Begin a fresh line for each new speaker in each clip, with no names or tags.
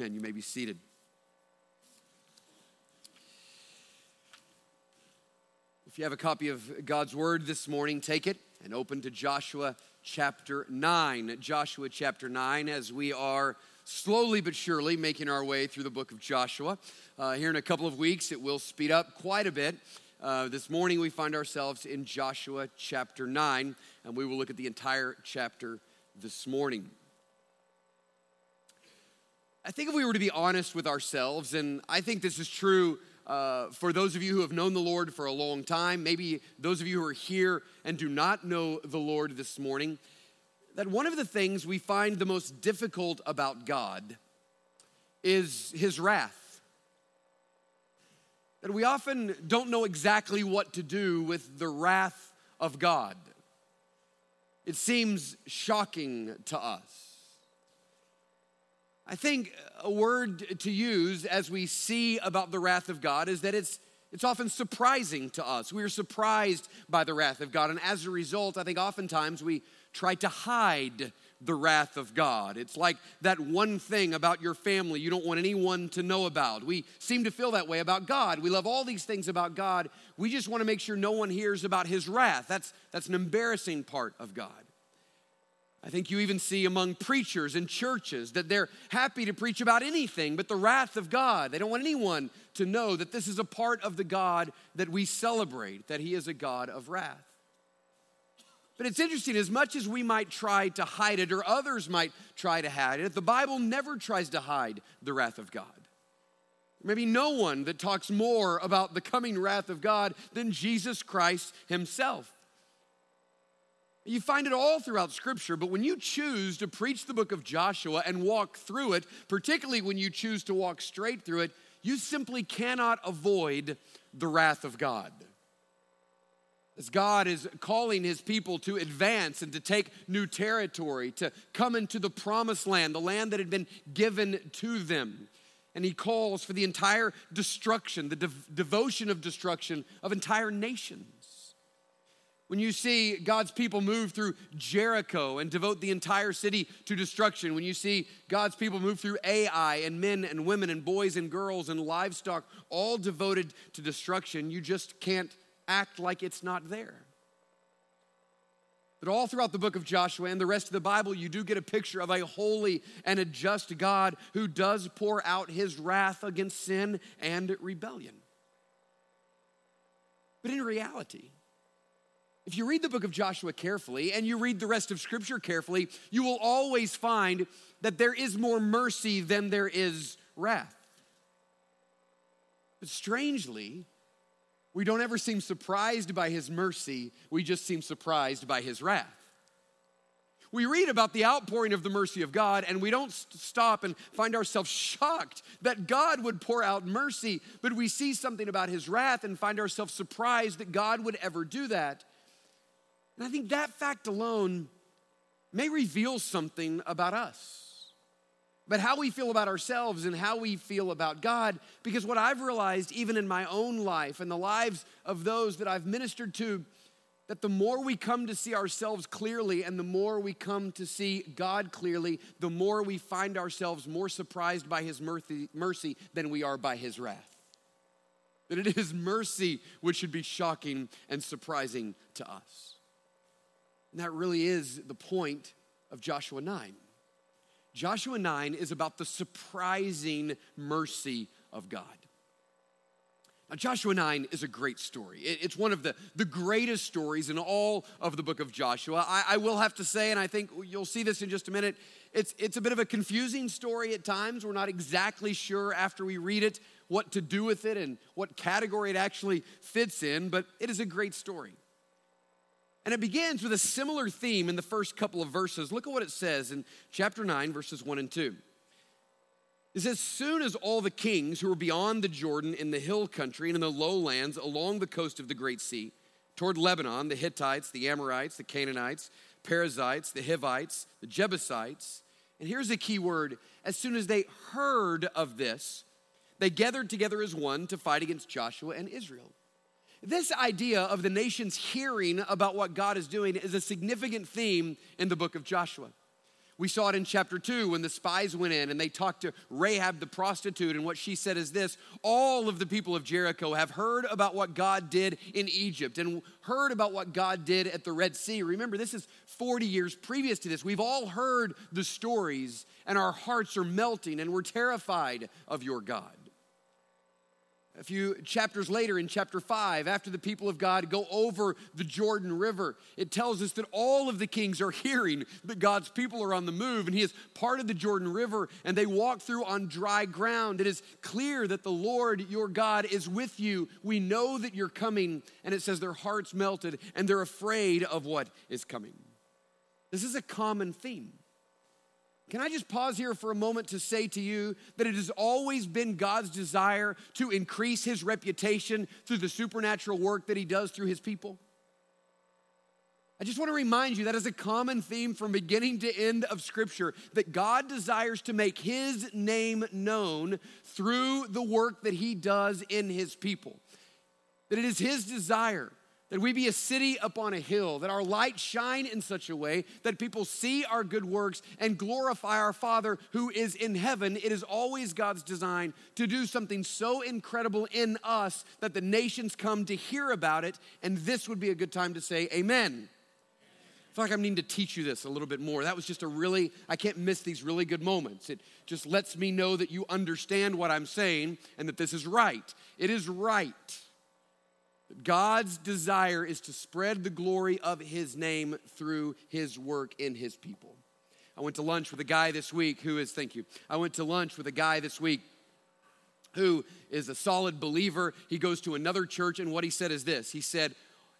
And you may be seated. If you have a copy of God's Word this morning, take it and open to Joshua chapter 9. Joshua chapter 9, as we are slowly but surely making our way through the book of Joshua. Uh, here in a couple of weeks, it will speed up quite a bit. Uh, this morning, we find ourselves in Joshua chapter 9, and we will look at the entire chapter this morning. I think if we were to be honest with ourselves, and I think this is true uh, for those of you who have known the Lord for a long time, maybe those of you who are here and do not know the Lord this morning, that one of the things we find the most difficult about God is his wrath. That we often don't know exactly what to do with the wrath of God. It seems shocking to us. I think a word to use as we see about the wrath of God is that it's, it's often surprising to us. We are surprised by the wrath of God. And as a result, I think oftentimes we try to hide the wrath of God. It's like that one thing about your family you don't want anyone to know about. We seem to feel that way about God. We love all these things about God. We just want to make sure no one hears about his wrath. That's, that's an embarrassing part of God. I think you even see among preachers and churches that they're happy to preach about anything but the wrath of God. They don't want anyone to know that this is a part of the God that we celebrate, that He is a God of wrath. But it's interesting, as much as we might try to hide it or others might try to hide it, the Bible never tries to hide the wrath of God. Maybe no one that talks more about the coming wrath of God than Jesus Christ Himself. You find it all throughout Scripture, but when you choose to preach the book of Joshua and walk through it, particularly when you choose to walk straight through it, you simply cannot avoid the wrath of God. As God is calling his people to advance and to take new territory, to come into the promised land, the land that had been given to them. And he calls for the entire destruction, the de- devotion of destruction of entire nations. When you see God's people move through Jericho and devote the entire city to destruction, when you see God's people move through Ai and men and women and boys and girls and livestock all devoted to destruction, you just can't act like it's not there. But all throughout the book of Joshua and the rest of the Bible, you do get a picture of a holy and a just God who does pour out his wrath against sin and rebellion. But in reality, if you read the book of Joshua carefully and you read the rest of Scripture carefully, you will always find that there is more mercy than there is wrath. But strangely, we don't ever seem surprised by his mercy, we just seem surprised by his wrath. We read about the outpouring of the mercy of God, and we don't stop and find ourselves shocked that God would pour out mercy, but we see something about his wrath and find ourselves surprised that God would ever do that. And I think that fact alone may reveal something about us, but how we feel about ourselves and how we feel about God. Because what I've realized, even in my own life and the lives of those that I've ministered to, that the more we come to see ourselves clearly and the more we come to see God clearly, the more we find ourselves more surprised by His mercy, mercy than we are by His wrath. That it is mercy which should be shocking and surprising to us. And that really is the point of Joshua 9. Joshua 9 is about the surprising mercy of God. Now, Joshua 9 is a great story. It's one of the, the greatest stories in all of the book of Joshua. I, I, will have to say, and I think you'll see this in just a minute, it's, it's a bit of a confusing story at times. We're not exactly sure after we read it what to do with it and what category it actually fits in, but it is a great story. And it begins with a similar theme in the first couple of verses. Look at what it says in chapter 9, verses 1 and 2. It says, As soon as all the kings who were beyond the Jordan in the hill country and in the lowlands along the coast of the Great Sea, toward Lebanon, the Hittites, the Amorites, the Canaanites, Perizzites, the Hivites, the Jebusites, and here's a key word as soon as they heard of this, they gathered together as one to fight against Joshua and Israel. This idea of the nations hearing about what God is doing is a significant theme in the book of Joshua. We saw it in chapter two when the spies went in and they talked to Rahab the prostitute, and what she said is this All of the people of Jericho have heard about what God did in Egypt and heard about what God did at the Red Sea. Remember, this is 40 years previous to this. We've all heard the stories, and our hearts are melting, and we're terrified of your God. A few chapters later, in chapter 5, after the people of God go over the Jordan River, it tells us that all of the kings are hearing that God's people are on the move, and He is part of the Jordan River, and they walk through on dry ground. It is clear that the Lord your God is with you. We know that you're coming, and it says their hearts melted, and they're afraid of what is coming. This is a common theme. Can I just pause here for a moment to say to you that it has always been God's desire to increase his reputation through the supernatural work that he does through his people? I just want to remind you that is a common theme from beginning to end of Scripture that God desires to make His name known through the work that He does in His people. That it is His desire that we be a city upon a hill, that our light shine in such a way that people see our good works and glorify our Father who is in heaven. It is always God's design to do something so incredible in us that the nations come to hear about it, and this would be a good time to say, Amen. I feel like I'm needing to teach you this a little bit more. That was just a really, I can't miss these really good moments. It just lets me know that you understand what I'm saying and that this is right. It is right. God's desire is to spread the glory of his name through his work in his people. I went to lunch with a guy this week who is, thank you. I went to lunch with a guy this week who is a solid believer. He goes to another church, and what he said is this He said,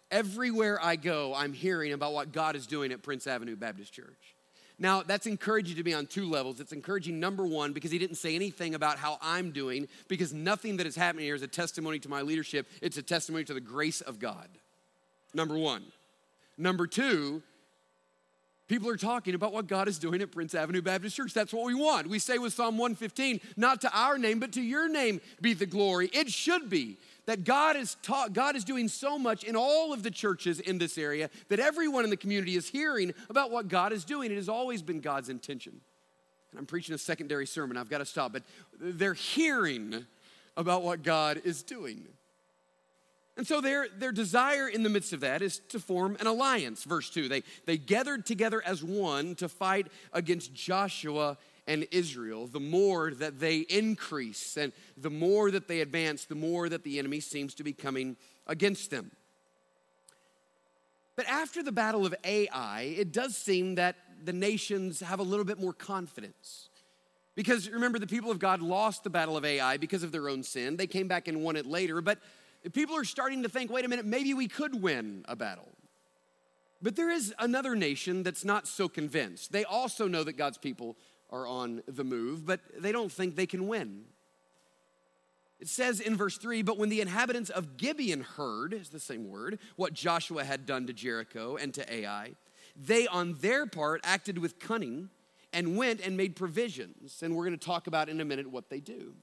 Everywhere I go, I'm hearing about what God is doing at Prince Avenue Baptist Church. Now, that's encouraging to me on two levels. It's encouraging, number one, because he didn't say anything about how I'm doing, because nothing that is happening here is a testimony to my leadership. It's a testimony to the grace of God. Number one. Number two, people are talking about what God is doing at Prince Avenue Baptist Church. That's what we want. We say with Psalm 115, not to our name, but to your name be the glory. It should be that God is taught, God is doing so much in all of the churches in this area that everyone in the community is hearing about what God is doing. It has always been God's intention. And I'm preaching a secondary sermon, I've got to stop, but they're hearing about what God is doing. And so their, their desire in the midst of that is to form an alliance. Verse 2 they, they gathered together as one to fight against Joshua and Israel, the more that they increase and the more that they advance, the more that the enemy seems to be coming against them. But after the battle of Ai, it does seem that the nations have a little bit more confidence. Because remember, the people of God lost the battle of Ai because of their own sin. They came back and won it later. But people are starting to think wait a minute, maybe we could win a battle. But there is another nation that's not so convinced. They also know that God's people are on the move, but they don't think they can win. It says in verse 3 But when the inhabitants of Gibeon heard, is the same word, what Joshua had done to Jericho and to Ai, they on their part acted with cunning and went and made provisions. And we're going to talk about in a minute what they do.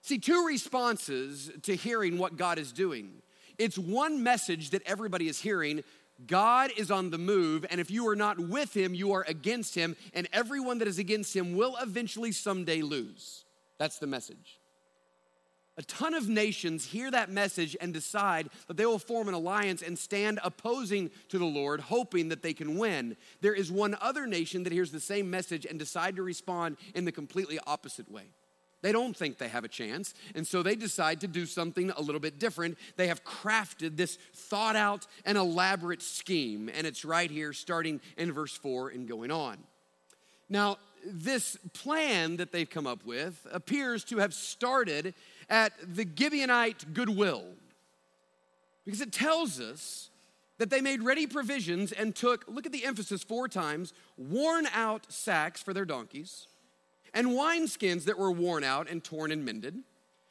See, two responses to hearing what God is doing. It's one message that everybody is hearing, God is on the move, and if you are not with him, you are against him, and everyone that is against him will eventually someday lose. That's the message. A ton of nations hear that message and decide that they will form an alliance and stand opposing to the Lord, hoping that they can win. There is one other nation that hears the same message and decide to respond in the completely opposite way. They don't think they have a chance, and so they decide to do something a little bit different. They have crafted this thought out and elaborate scheme, and it's right here, starting in verse 4 and going on. Now, this plan that they've come up with appears to have started at the Gibeonite goodwill, because it tells us that they made ready provisions and took, look at the emphasis four times, worn out sacks for their donkeys and wineskins that were worn out and torn and mended,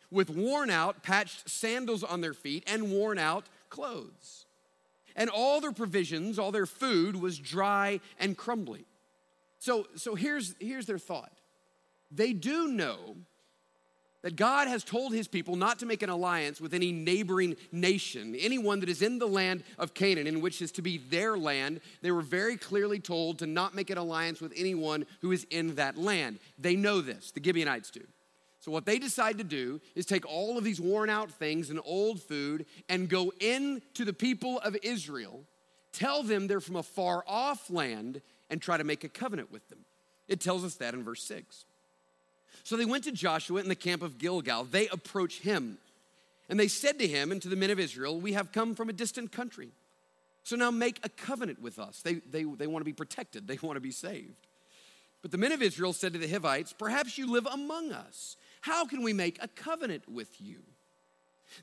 with worn out, patched sandals on their feet, and worn out clothes. And all their provisions, all their food was dry and crumbly. So, so here's, here's their thought they do know that God has told his people not to make an alliance with any neighboring nation, anyone that is in the land of Canaan, in which is to be their land. They were very clearly told to not make an alliance with anyone who is in that land. They know this, the Gibeonites do. So, what they decide to do is take all of these worn out things and old food and go into the people of Israel, tell them they're from a far off land, and try to make a covenant with them. It tells us that in verse 6. So they went to Joshua in the camp of Gilgal. They approached him, and they said to him and to the men of Israel, We have come from a distant country. So now make a covenant with us. They, they, they want to be protected, they want to be saved. But the men of Israel said to the Hivites, Perhaps you live among us. How can we make a covenant with you?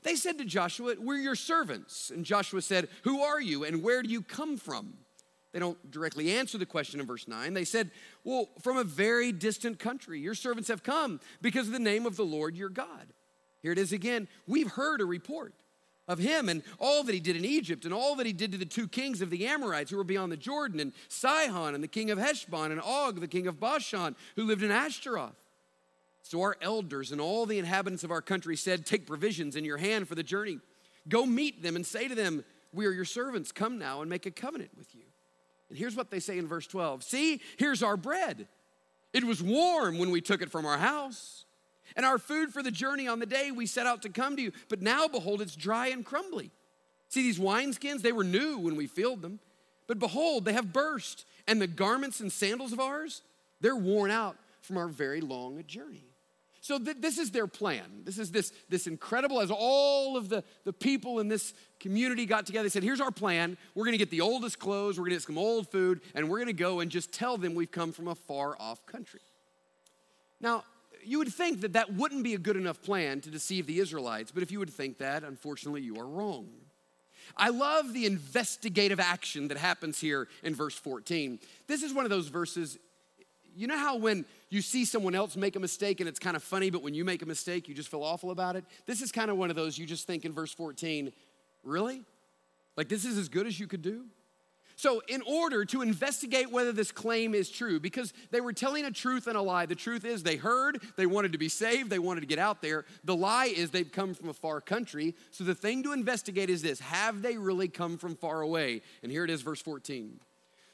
They said to Joshua, We're your servants. And Joshua said, Who are you and where do you come from? They don't directly answer the question in verse 9. They said, Well, from a very distant country, your servants have come because of the name of the Lord your God. Here it is again. We've heard a report of him and all that he did in Egypt and all that he did to the two kings of the Amorites who were beyond the Jordan and Sihon and the king of Heshbon and Og, the king of Bashan, who lived in Ashtaroth. So our elders and all the inhabitants of our country said, Take provisions in your hand for the journey. Go meet them and say to them, We are your servants. Come now and make a covenant with you. And here's what they say in verse 12 See, here's our bread. It was warm when we took it from our house, and our food for the journey on the day we set out to come to you. But now, behold, it's dry and crumbly. See, these wineskins, they were new when we filled them. But behold, they have burst, and the garments and sandals of ours, they're worn out from our very long journey. So th- this is their plan. This is this, this incredible, as all of the, the people in this community got together, they said, here's our plan. We're gonna get the oldest clothes, we're gonna get some old food, and we're gonna go and just tell them we've come from a far off country. Now, you would think that that wouldn't be a good enough plan to deceive the Israelites, but if you would think that, unfortunately, you are wrong. I love the investigative action that happens here in verse 14. This is one of those verses you know how when you see someone else make a mistake and it's kind of funny, but when you make a mistake, you just feel awful about it? This is kind of one of those you just think in verse 14, really? Like this is as good as you could do? So, in order to investigate whether this claim is true, because they were telling a truth and a lie, the truth is they heard, they wanted to be saved, they wanted to get out there. The lie is they've come from a far country. So, the thing to investigate is this have they really come from far away? And here it is, verse 14.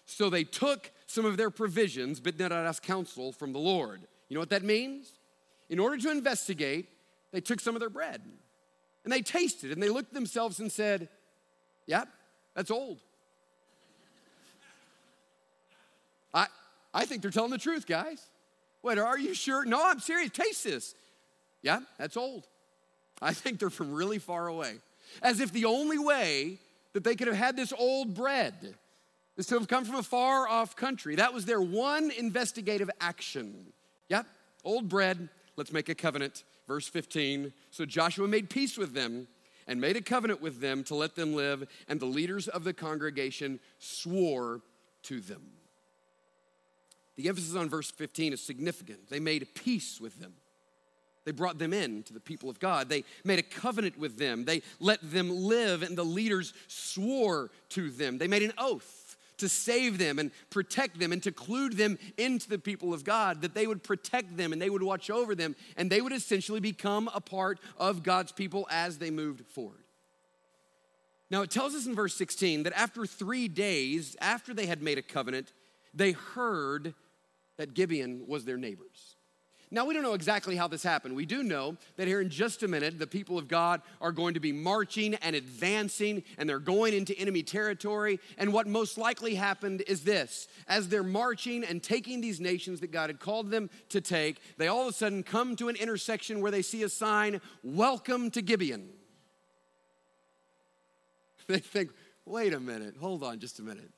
So they took some of their provisions, but did not ask counsel from the Lord. You know what that means? In order to investigate, they took some of their bread and they tasted and they looked themselves and said, Yep, that's old. I, I think they're telling the truth, guys. Wait, are you sure? No, I'm serious. Taste this. Yeah, that's old. I think they're from really far away. As if the only way that they could have had this old bread is to have come from a far off country. That was their one investigative action. Yep, old bread, let's make a covenant. Verse 15 So Joshua made peace with them and made a covenant with them to let them live, and the leaders of the congregation swore to them. The emphasis on verse 15 is significant. They made peace with them. They brought them in to the people of God. They made a covenant with them. They let them live, and the leaders swore to them. They made an oath to save them and protect them and to clue them into the people of God, that they would protect them and they would watch over them and they would essentially become a part of God's people as they moved forward. Now, it tells us in verse 16 that after three days, after they had made a covenant, they heard that Gibeon was their neighbors. Now, we don't know exactly how this happened. We do know that here in just a minute, the people of God are going to be marching and advancing, and they're going into enemy territory. And what most likely happened is this as they're marching and taking these nations that God had called them to take, they all of a sudden come to an intersection where they see a sign Welcome to Gibeon. They think, wait a minute, hold on just a minute.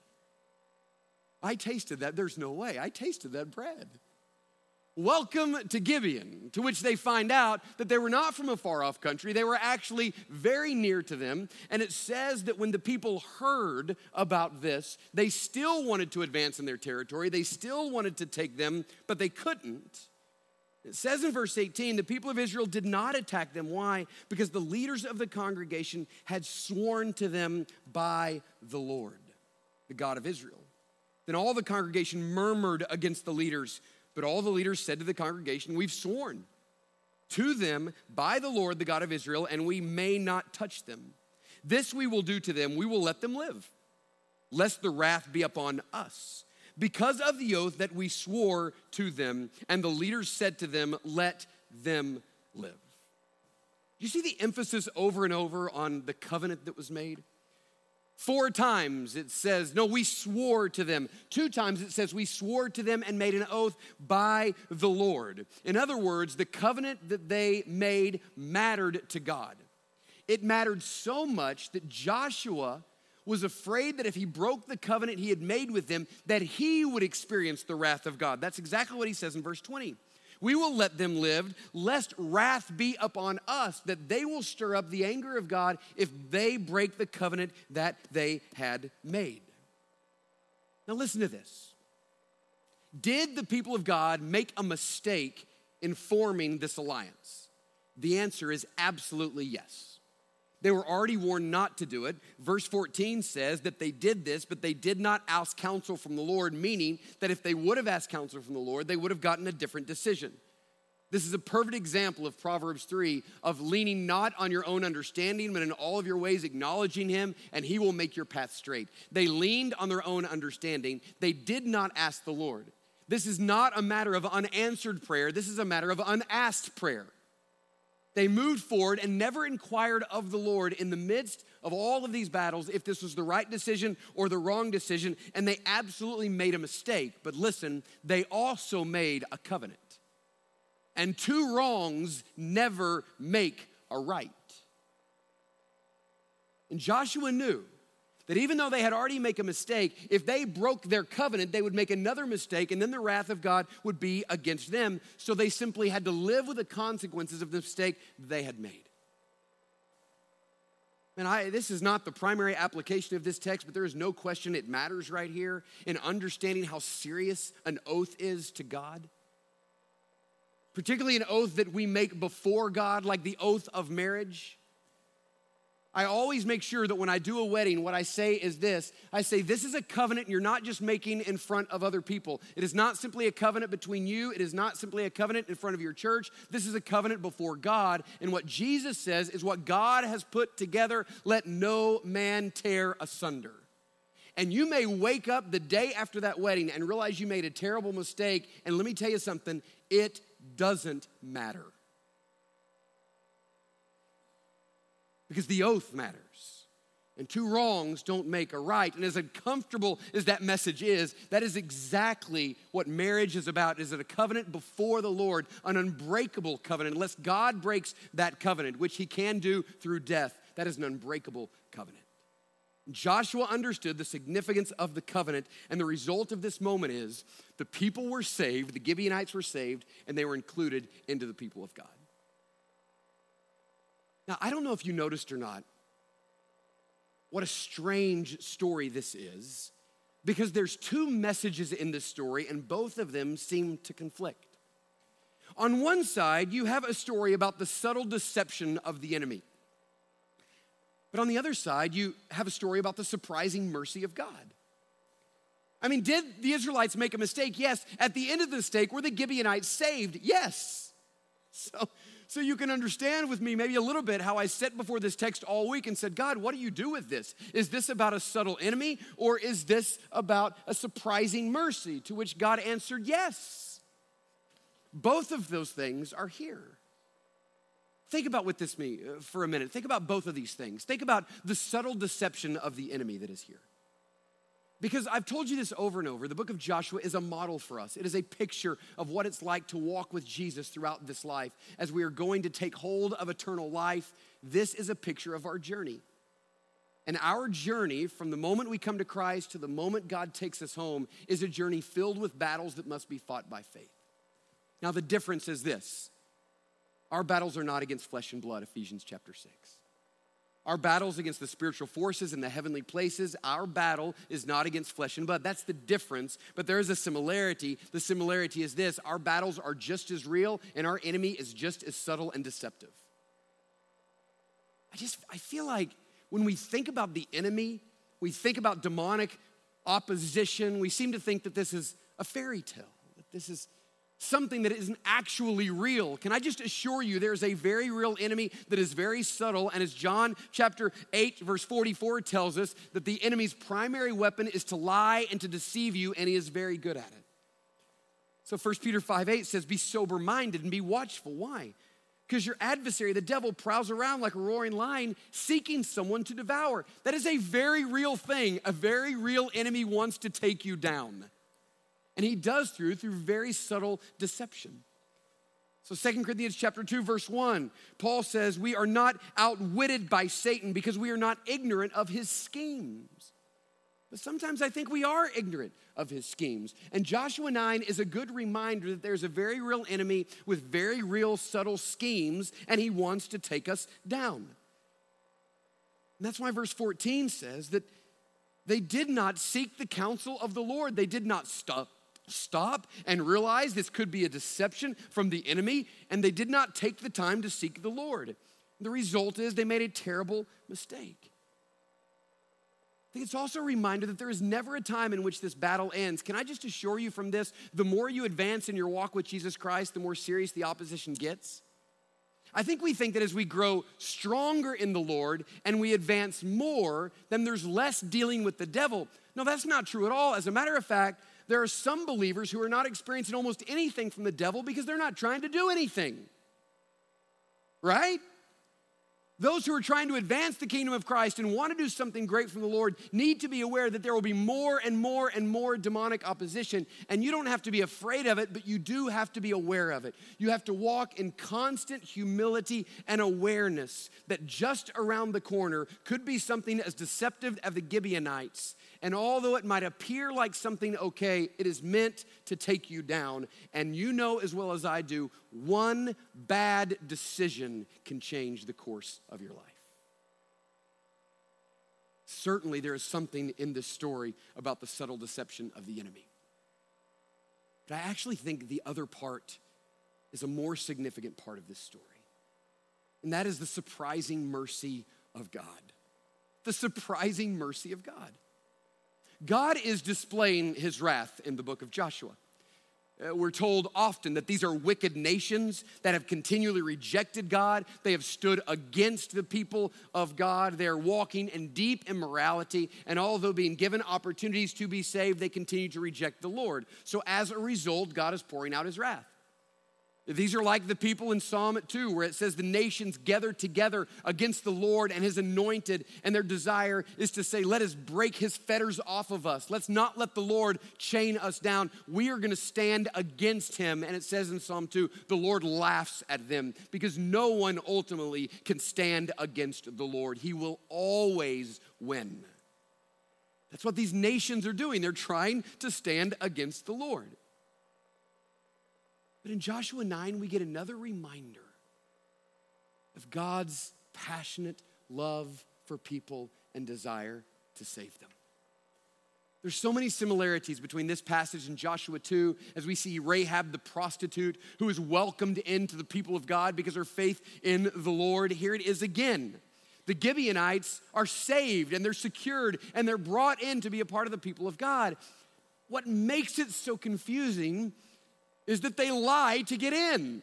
I tasted that. There's no way. I tasted that bread. Welcome to Gibeon, to which they find out that they were not from a far off country. They were actually very near to them. And it says that when the people heard about this, they still wanted to advance in their territory. They still wanted to take them, but they couldn't. It says in verse 18, the people of Israel did not attack them. Why? Because the leaders of the congregation had sworn to them by the Lord, the God of Israel. Then all the congregation murmured against the leaders but all the leaders said to the congregation, We've sworn to them by the Lord, the God of Israel, and we may not touch them. This we will do to them, we will let them live, lest the wrath be upon us. Because of the oath that we swore to them, and the leaders said to them, Let them live. You see the emphasis over and over on the covenant that was made? Four times it says, no, we swore to them. Two times it says, we swore to them and made an oath by the Lord. In other words, the covenant that they made mattered to God. It mattered so much that Joshua was afraid that if he broke the covenant he had made with them, that he would experience the wrath of God. That's exactly what he says in verse 20. We will let them live, lest wrath be upon us, that they will stir up the anger of God if they break the covenant that they had made. Now, listen to this. Did the people of God make a mistake in forming this alliance? The answer is absolutely yes. They were already warned not to do it. Verse 14 says that they did this, but they did not ask counsel from the Lord, meaning that if they would have asked counsel from the Lord, they would have gotten a different decision. This is a perfect example of Proverbs 3 of leaning not on your own understanding, but in all of your ways acknowledging Him, and He will make your path straight. They leaned on their own understanding, they did not ask the Lord. This is not a matter of unanswered prayer, this is a matter of unasked prayer. They moved forward and never inquired of the Lord in the midst of all of these battles if this was the right decision or the wrong decision, and they absolutely made a mistake. But listen, they also made a covenant. And two wrongs never make a right. And Joshua knew that even though they had already made a mistake, if they broke their covenant, they would make another mistake, and then the wrath of God would be against them. So they simply had to live with the consequences of the mistake they had made. And I, this is not the primary application of this text, but there is no question it matters right here in understanding how serious an oath is to God. Particularly an oath that we make before God, like the oath of marriage. I always make sure that when I do a wedding, what I say is this I say, This is a covenant you're not just making in front of other people. It is not simply a covenant between you, it is not simply a covenant in front of your church. This is a covenant before God. And what Jesus says is what God has put together, let no man tear asunder. And you may wake up the day after that wedding and realize you made a terrible mistake. And let me tell you something, it doesn't matter. Because the oath matters. And two wrongs don't make a right. And as uncomfortable as that message is, that is exactly what marriage is about. Is it a covenant before the Lord, an unbreakable covenant? Unless God breaks that covenant, which he can do through death, that is an unbreakable covenant. Joshua understood the significance of the covenant, and the result of this moment is the people were saved, the Gibeonites were saved, and they were included into the people of God. Now, I don't know if you noticed or not what a strange story this is because there's two messages in this story and both of them seem to conflict. On one side, you have a story about the subtle deception of the enemy. But on the other side, you have a story about the surprising mercy of God. I mean, did the Israelites make a mistake? Yes. At the end of the mistake, were the Gibeonites saved? Yes. So so you can understand with me maybe a little bit how I sat before this text all week and said, God, what do you do with this? Is this about a subtle enemy or is this about a surprising mercy? To which God answered, Yes. Both of those things are here. Think about what this me uh, for a minute. Think about both of these things. Think about the subtle deception of the enemy that is here. Because I've told you this over and over. The book of Joshua is a model for us. It is a picture of what it's like to walk with Jesus throughout this life. As we are going to take hold of eternal life, this is a picture of our journey. And our journey from the moment we come to Christ to the moment God takes us home is a journey filled with battles that must be fought by faith. Now, the difference is this our battles are not against flesh and blood, Ephesians chapter 6. Our battles against the spiritual forces in the heavenly places, our battle is not against flesh and blood. That's the difference, but there is a similarity. The similarity is this our battles are just as real, and our enemy is just as subtle and deceptive. I just, I feel like when we think about the enemy, we think about demonic opposition, we seem to think that this is a fairy tale, that this is something that isn't actually real. Can I just assure you there's a very real enemy that is very subtle and as John chapter 8 verse 44 tells us that the enemy's primary weapon is to lie and to deceive you and he is very good at it. So 1 Peter 5 8 says, Be sober minded and be watchful. Why? Because your adversary, the devil, prowls around like a roaring lion seeking someone to devour. That is a very real thing. A very real enemy wants to take you down. And he does through through very subtle deception. So Second Corinthians chapter 2 verse 1, Paul says, "We are not outwitted by Satan because we are not ignorant of his schemes." But sometimes I think we are ignorant of his schemes. And Joshua 9 is a good reminder that there's a very real enemy with very real subtle schemes and he wants to take us down. And that's why verse 14 says that they did not seek the counsel of the Lord. They did not stop stop and realize this could be a deception from the enemy, and they did not take the time to seek the Lord. The result is they made a terrible mistake. I think it's also a reminder that there is never a time in which this battle ends. Can I just assure you from this? The more you advance in your walk with Jesus Christ, the more serious the opposition gets. I think we think that as we grow stronger in the Lord and we advance more, then there's less dealing with the devil. No, that's not true at all. As a matter of fact, there are some believers who are not experiencing almost anything from the devil because they're not trying to do anything. Right? Those who are trying to advance the kingdom of Christ and want to do something great from the Lord need to be aware that there will be more and more and more demonic opposition. And you don't have to be afraid of it, but you do have to be aware of it. You have to walk in constant humility and awareness that just around the corner could be something as deceptive as the Gibeonites and although it might appear like something okay, it is meant to take you down. And you know as well as I do, one bad decision can change the course of your life. Certainly, there is something in this story about the subtle deception of the enemy. But I actually think the other part is a more significant part of this story, and that is the surprising mercy of God. The surprising mercy of God. God is displaying his wrath in the book of Joshua. Uh, we're told often that these are wicked nations that have continually rejected God. They have stood against the people of God. They're walking in deep immorality, and although being given opportunities to be saved, they continue to reject the Lord. So, as a result, God is pouring out his wrath. These are like the people in Psalm 2, where it says the nations gather together against the Lord and his anointed, and their desire is to say, Let us break his fetters off of us. Let's not let the Lord chain us down. We are going to stand against him. And it says in Psalm 2, the Lord laughs at them because no one ultimately can stand against the Lord. He will always win. That's what these nations are doing. They're trying to stand against the Lord. But in Joshua 9, we get another reminder of God's passionate love for people and desire to save them. There's so many similarities between this passage and Joshua 2 as we see Rahab the prostitute who is welcomed into the people of God because her faith in the Lord. Here it is again. The Gibeonites are saved and they're secured and they're brought in to be a part of the people of God. What makes it so confusing is that they lie to get in.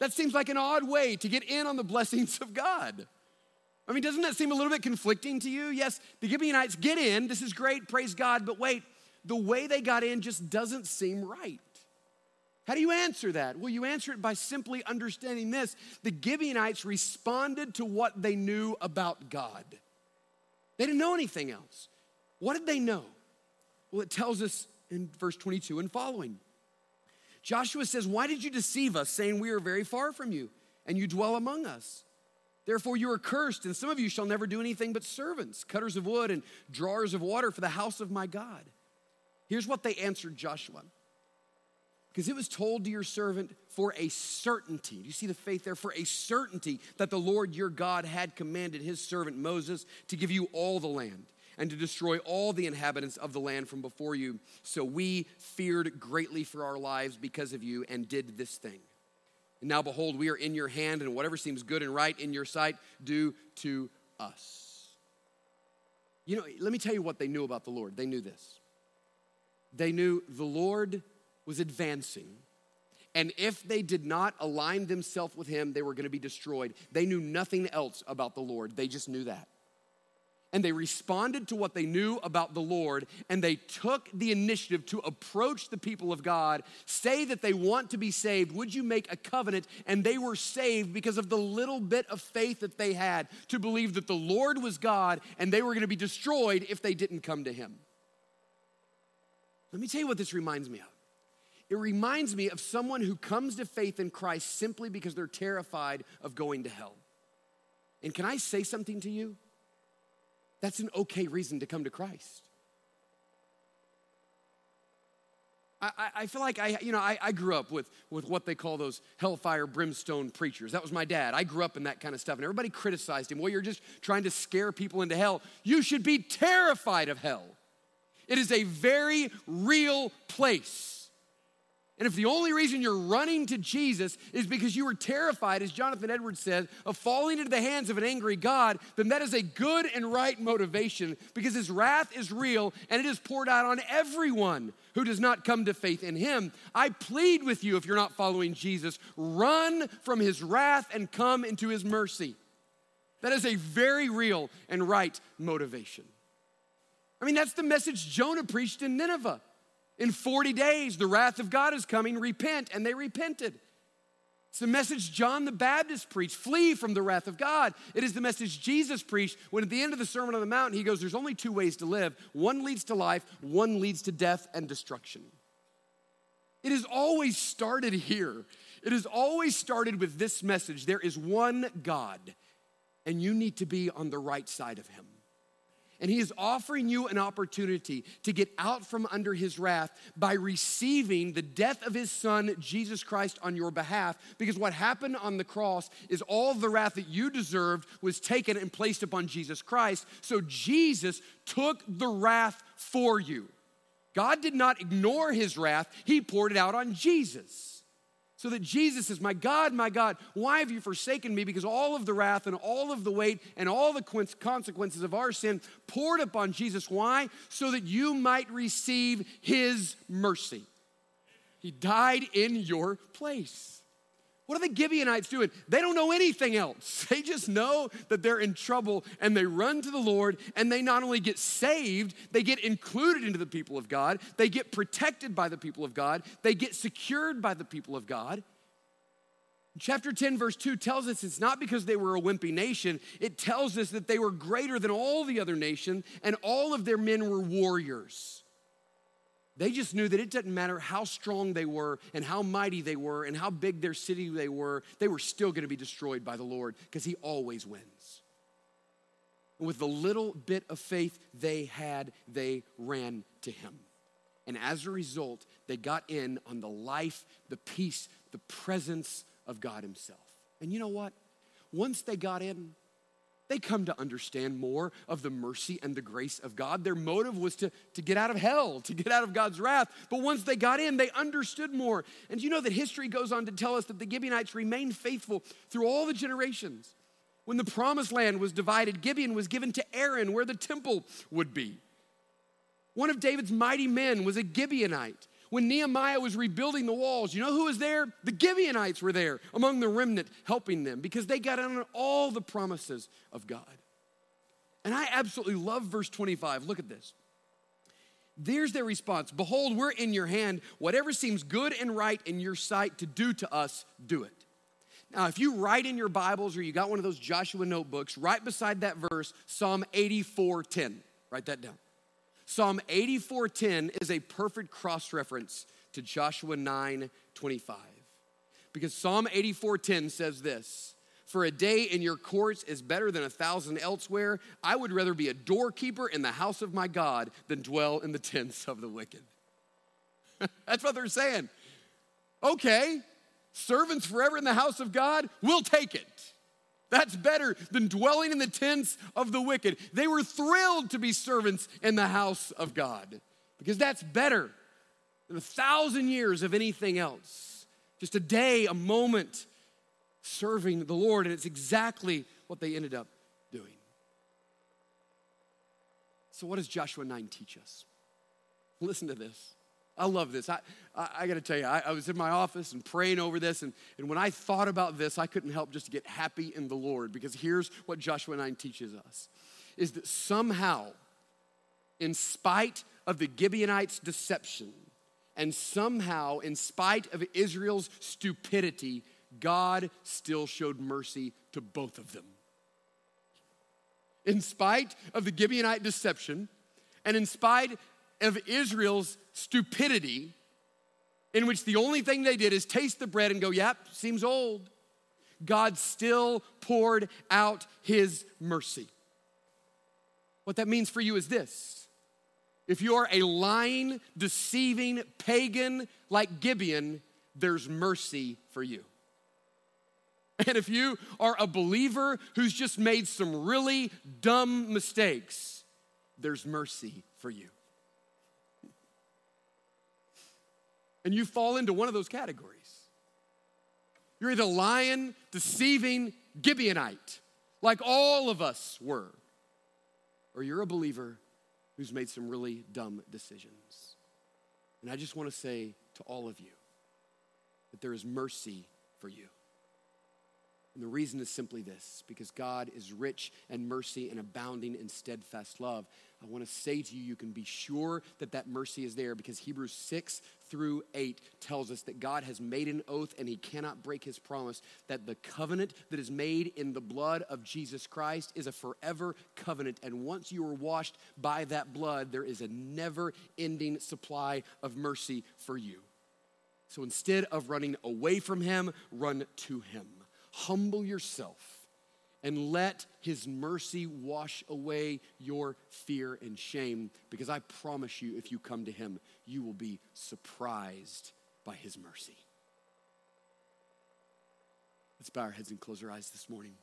That seems like an odd way to get in on the blessings of God. I mean, doesn't that seem a little bit conflicting to you? Yes, the Gibeonites get in. This is great, praise God, but wait, the way they got in just doesn't seem right. How do you answer that? Well, you answer it by simply understanding this. The Gibeonites responded to what they knew about God. They didn't know anything else. What did they know? Well, it tells us in verse 22 and following. Joshua says, Why did you deceive us, saying we are very far from you, and you dwell among us? Therefore, you are cursed, and some of you shall never do anything but servants, cutters of wood and drawers of water for the house of my God. Here's what they answered Joshua. Because it was told to your servant for a certainty. Do you see the faith there? For a certainty that the Lord your God had commanded his servant Moses to give you all the land and to destroy all the inhabitants of the land from before you. So we feared greatly for our lives because of you and did this thing. And now, behold, we are in your hand, and whatever seems good and right in your sight, do to us. You know, let me tell you what they knew about the Lord. They knew this. They knew the Lord was advancing. And if they did not align themselves with him, they were going to be destroyed. They knew nothing else about the Lord, they just knew that and they responded to what they knew about the Lord, and they took the initiative to approach the people of God, say that they want to be saved. Would you make a covenant? And they were saved because of the little bit of faith that they had to believe that the Lord was God and they were going to be destroyed if they didn't come to Him. Let me tell you what this reminds me of. It reminds me of someone who comes to faith in Christ simply because they're terrified of going to hell. And can I say something to you? That's an okay reason to come to Christ. I, I feel like I, you know, I, I grew up with, with what they call those hellfire brimstone preachers. That was my dad. I grew up in that kind of stuff, and everybody criticized him. Well, you're just trying to scare people into hell. You should be terrified of hell. It is a very real place. And if the only reason you're running to Jesus is because you were terrified, as Jonathan Edwards says, of falling into the hands of an angry God, then that is a good and right motivation because his wrath is real and it is poured out on everyone who does not come to faith in him. I plead with you, if you're not following Jesus, run from his wrath and come into his mercy. That is a very real and right motivation. I mean, that's the message Jonah preached in Nineveh. In 40 days, the wrath of God is coming. Repent. And they repented. It's the message John the Baptist preached flee from the wrath of God. It is the message Jesus preached when at the end of the Sermon on the Mount, he goes, There's only two ways to live one leads to life, one leads to death and destruction. It has always started here. It has always started with this message there is one God, and you need to be on the right side of him. And he is offering you an opportunity to get out from under his wrath by receiving the death of his son, Jesus Christ, on your behalf. Because what happened on the cross is all the wrath that you deserved was taken and placed upon Jesus Christ. So Jesus took the wrath for you. God did not ignore his wrath, he poured it out on Jesus. So that Jesus says, My God, my God, why have you forsaken me? Because all of the wrath and all of the weight and all the consequences of our sin poured upon Jesus. Why? So that you might receive his mercy. He died in your place. What are the Gibeonites doing? They don't know anything else. They just know that they're in trouble and they run to the Lord and they not only get saved, they get included into the people of God, they get protected by the people of God, they get secured by the people of God. Chapter 10, verse 2 tells us it's not because they were a wimpy nation, it tells us that they were greater than all the other nations and all of their men were warriors. They just knew that it didn't matter how strong they were and how mighty they were and how big their city they were, they were still going to be destroyed by the Lord because He always wins. And with the little bit of faith they had, they ran to Him. And as a result, they got in on the life, the peace, the presence of God Himself. And you know what? Once they got in, they come to understand more of the mercy and the grace of God. Their motive was to, to get out of hell, to get out of God's wrath. But once they got in, they understood more. And you know that history goes on to tell us that the Gibeonites remained faithful through all the generations. When the promised land was divided, Gibeon was given to Aaron, where the temple would be. One of David's mighty men was a Gibeonite when Nehemiah was rebuilding the walls, you know who was there? The Gibeonites were there among the remnant helping them because they got on all the promises of God. And I absolutely love verse 25. Look at this. There's their response Behold, we're in your hand. Whatever seems good and right in your sight to do to us, do it. Now, if you write in your Bibles or you got one of those Joshua notebooks, right beside that verse, Psalm 84:10. Write that down. Psalm 84:10 is a perfect cross reference to Joshua 9:25. Because Psalm 84:10 says this, "For a day in your courts is better than a thousand elsewhere. I would rather be a doorkeeper in the house of my God than dwell in the tents of the wicked." That's what they're saying. Okay, servants forever in the house of God, we'll take it. That's better than dwelling in the tents of the wicked. They were thrilled to be servants in the house of God because that's better than a thousand years of anything else. Just a day, a moment serving the Lord, and it's exactly what they ended up doing. So, what does Joshua 9 teach us? Listen to this. I love this. I, I, I got to tell you, I, I, was in my office and praying over this, and, and when I thought about this, I couldn't help just get happy in the Lord because here's what Joshua 9 teaches us is that somehow, in spite of the Gibeonites' deception, and somehow, in spite of Israel's stupidity, God still showed mercy to both of them. In spite of the Gibeonite deception, and in spite of Israel's stupidity, in which the only thing they did is taste the bread and go, yep, seems old, God still poured out his mercy. What that means for you is this if you're a lying, deceiving pagan like Gibeon, there's mercy for you. And if you are a believer who's just made some really dumb mistakes, there's mercy for you. And you fall into one of those categories. You're either lying, deceiving, Gibeonite, like all of us were, or you're a believer who's made some really dumb decisions. And I just want to say to all of you that there is mercy for you. And the reason is simply this because God is rich and mercy and abounding in steadfast love. I want to say to you, you can be sure that that mercy is there because Hebrews 6 through 8 tells us that God has made an oath and he cannot break his promise, that the covenant that is made in the blood of Jesus Christ is a forever covenant. And once you are washed by that blood, there is a never ending supply of mercy for you. So instead of running away from him, run to him humble yourself and let his mercy wash away your fear and shame because I promise you, if you come to him, you will be surprised by his mercy. Let's bow our heads and close our eyes this morning.